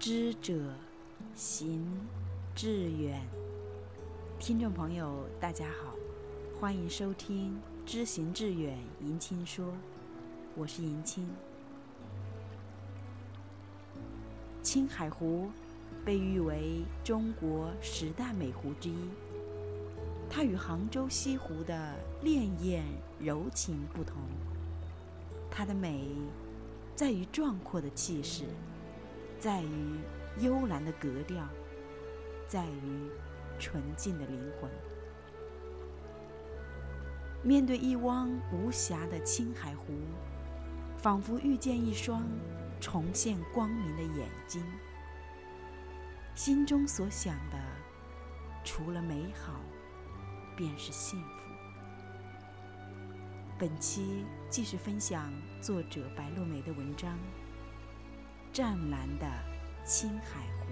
知者行志远，听众朋友，大家好，欢迎收听《知行志远》迎亲说，我是迎亲。青海湖被誉为中国十大美湖之一，它与杭州西湖的潋滟柔情不同，它的美在于壮阔的气势。在于幽兰的格调，在于纯净的灵魂。面对一汪无暇的青海湖，仿佛遇见一双重现光明的眼睛。心中所想的，除了美好，便是幸福。本期继续分享作者白落梅的文章。湛蓝的青海湖，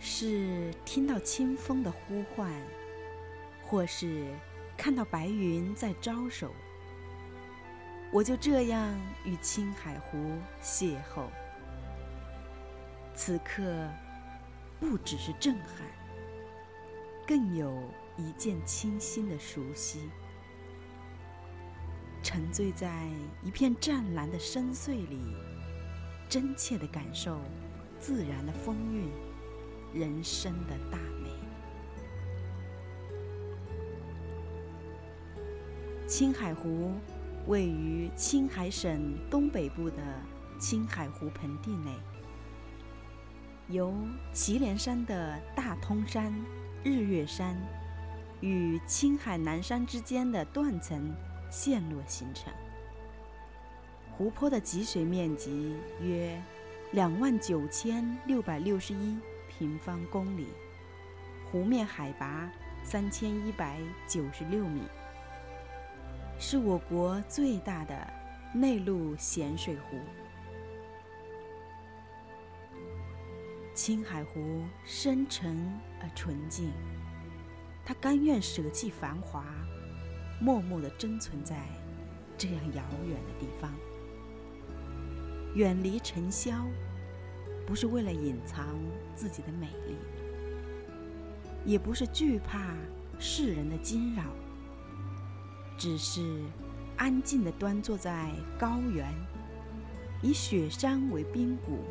是听到清风的呼唤，或是看到白云在招手，我就这样与青海湖邂逅。此刻，不只是震撼，更有。一见倾心的熟悉，沉醉在一片湛蓝的深邃里，真切地感受自然的风韵，人生的大美。青海湖位于青海省东北部的青海湖盆地内，由祁连山的大通山、日月山。与青海南山之间的断层陷落形成。湖泊的集水面积约两万九千六百六十一平方公里，湖面海拔三千一百九十六米，是我国最大的内陆咸水湖。青海湖深沉而纯净。他甘愿舍弃繁华，默默的珍存在这样遥远的地方，远离尘嚣，不是为了隐藏自己的美丽，也不是惧怕世人的惊扰，只是安静的端坐在高原，以雪山为冰谷，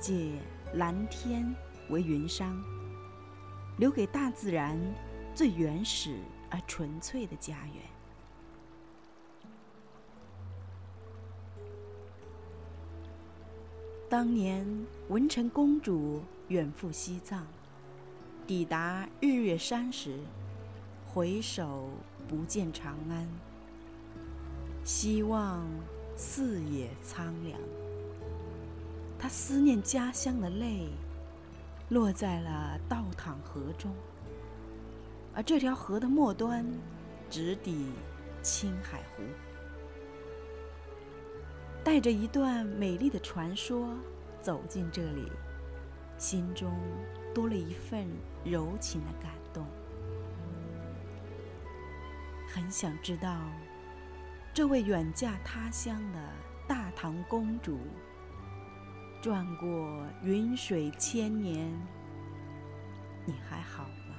借蓝天为云裳。留给大自然最原始而纯粹的家园。当年文成公主远赴西藏，抵达日月山时，回首不见长安，希望四野苍凉。她思念家乡的泪。落在了倒淌河中，而这条河的末端直抵青海湖，带着一段美丽的传说走进这里，心中多了一份柔情的感动。很想知道，这位远嫁他乡的大唐公主。转过云水千年，你还好吗？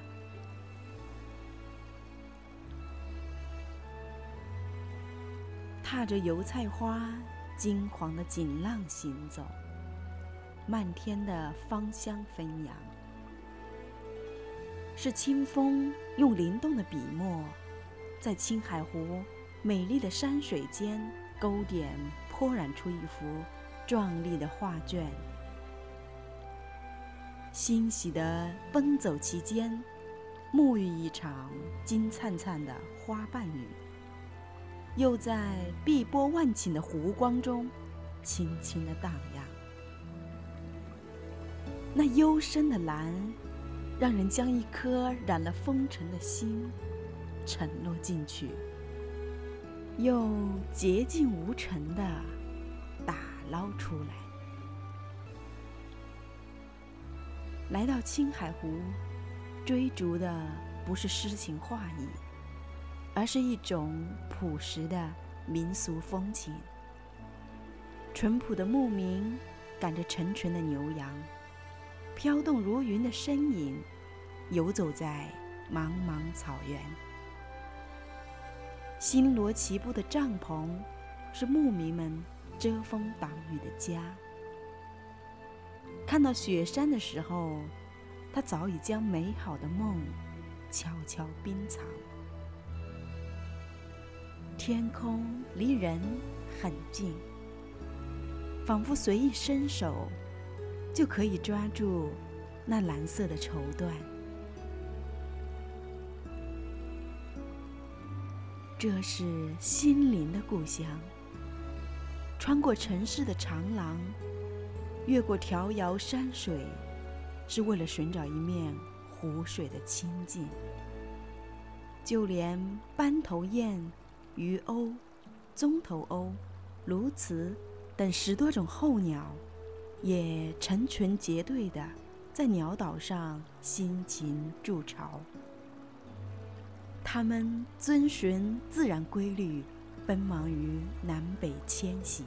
踏着油菜花金黄的锦浪行走，漫天的芳香飞扬，是清风用灵动的笔墨，在青海湖美丽的山水间勾点，泼染出一幅。壮丽的画卷，欣喜地奔走其间，沐浴一场金灿灿的花瓣雨，又在碧波万顷的湖光中轻轻地荡漾。那幽深的蓝，让人将一颗染了风尘的心沉落进去，又洁净无尘的。捞出来。来到青海湖，追逐的不是诗情画意，而是一种朴实的民俗风情。淳朴的牧民赶着成群的牛羊，飘动如云的身影，游走在茫茫草原。星罗棋布的帐篷，是牧民们遮风挡雨的家。看到雪山的时候，他早已将美好的梦悄悄冰藏。天空离人很近，仿佛随意伸手就可以抓住那蓝色的绸缎。这是心灵的故乡。穿过城市的长廊，越过迢遥山水，是为了寻找一面湖水的清静。就连斑头雁、鱼鸥、棕头鸥、鸬鹚等十多种候鸟，也成群结队的在鸟岛上辛勤筑巢。它们遵循自然规律，奔忙于南北迁徙，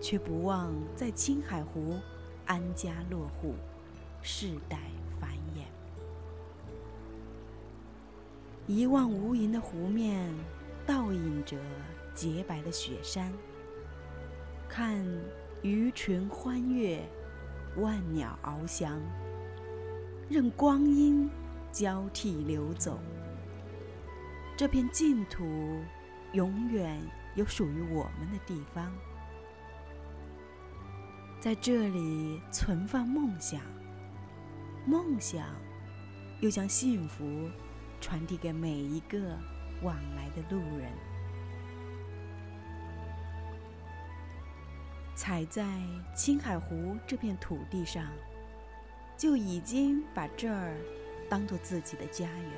却不忘在青海湖安家落户，世代繁衍。一望无垠的湖面，倒映着洁白的雪山。看鱼群欢悦，万鸟翱翔，任光阴交替流走。这片净土，永远有属于我们的地方。在这里存放梦想，梦想又将幸福传递给每一个往来的路人。踩在青海湖这片土地上，就已经把这儿当做自己的家园。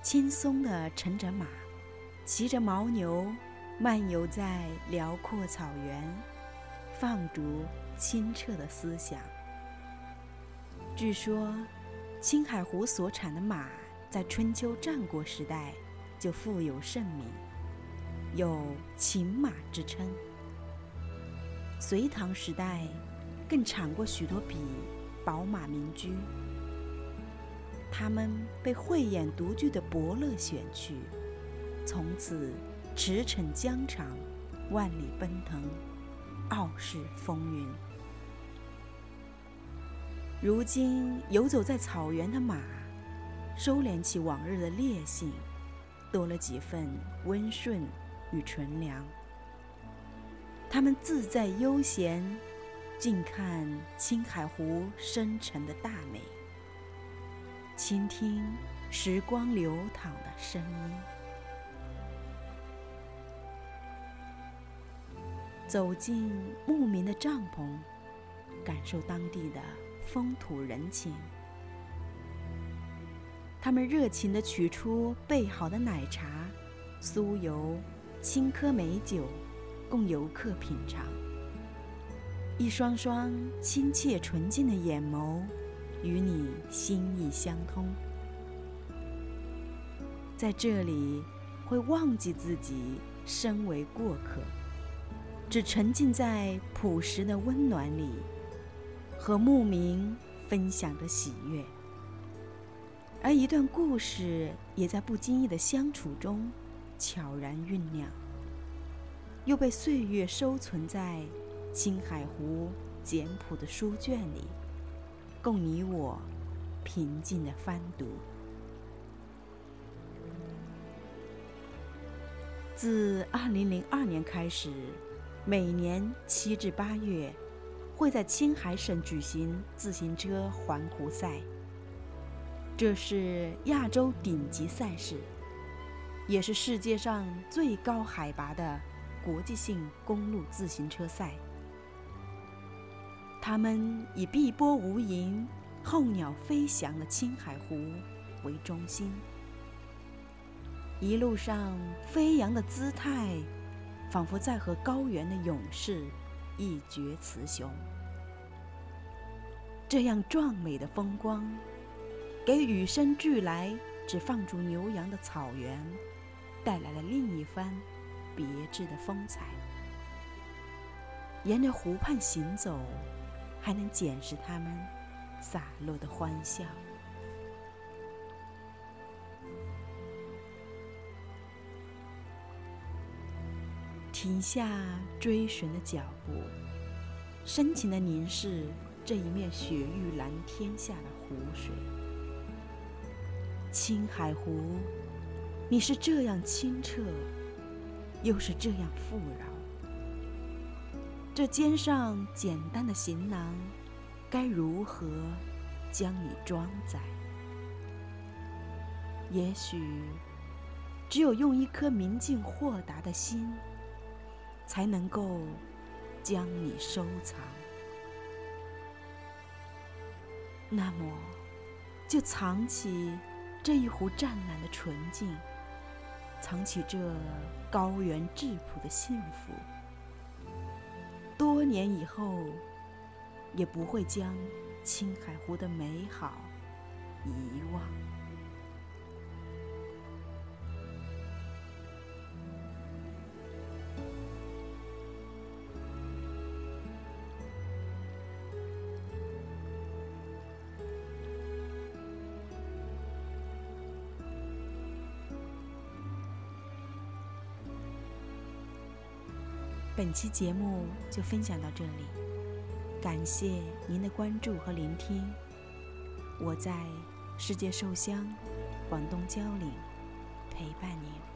轻松的乘着马，骑着牦牛，漫游在辽阔草原，放逐清澈的思想。据说，青海湖所产的马在春秋战国时代就富有盛名，有“秦马”之称。隋唐时代更产过许多匹宝马名驹。他们被慧眼独具的伯乐选去，从此驰骋疆场，万里奔腾，傲视风云。如今游走在草原的马，收敛起往日的烈性，多了几分温顺与纯良。他们自在悠闲，静看青海湖深沉的大美。倾听时光流淌的声音，走进牧民的帐篷，感受当地的风土人情。他们热情地取出备好的奶茶、酥油、青稞美酒，供游客品尝。一双双亲切纯净的眼眸。与你心意相通，在这里会忘记自己身为过客，只沉浸在朴实的温暖里，和牧民分享着喜悦。而一段故事也在不经意的相处中悄然酝酿，又被岁月收存在青海湖简朴的书卷里。供你我平静的翻读。自二零零二年开始，每年七至八月，会在青海省举行自行车环湖赛。这是亚洲顶级赛事，也是世界上最高海拔的国际性公路自行车赛。他们以碧波无垠、候鸟飞翔的青海湖为中心，一路上飞扬的姿态，仿佛在和高原的勇士一决雌雄。这样壮美的风光，给与生俱来只放逐牛羊的草原，带来了另一番别致的风采。沿着湖畔行走，还能检视他们洒落的欢笑。停下追寻的脚步，深情的凝视这一面雪域蓝天下的湖水。青海湖，你是这样清澈，又是这样富饶。这肩上简单的行囊，该如何将你装载？也许，只有用一颗明净豁达的心，才能够将你收藏。那么，就藏起这一壶湛蓝的纯净，藏起这高原质朴的幸福。多年以后，也不会将青海湖的美好遗忘。本期节目就分享到这里，感谢您的关注和聆听。我在世界寿乡广东蕉岭陪伴您。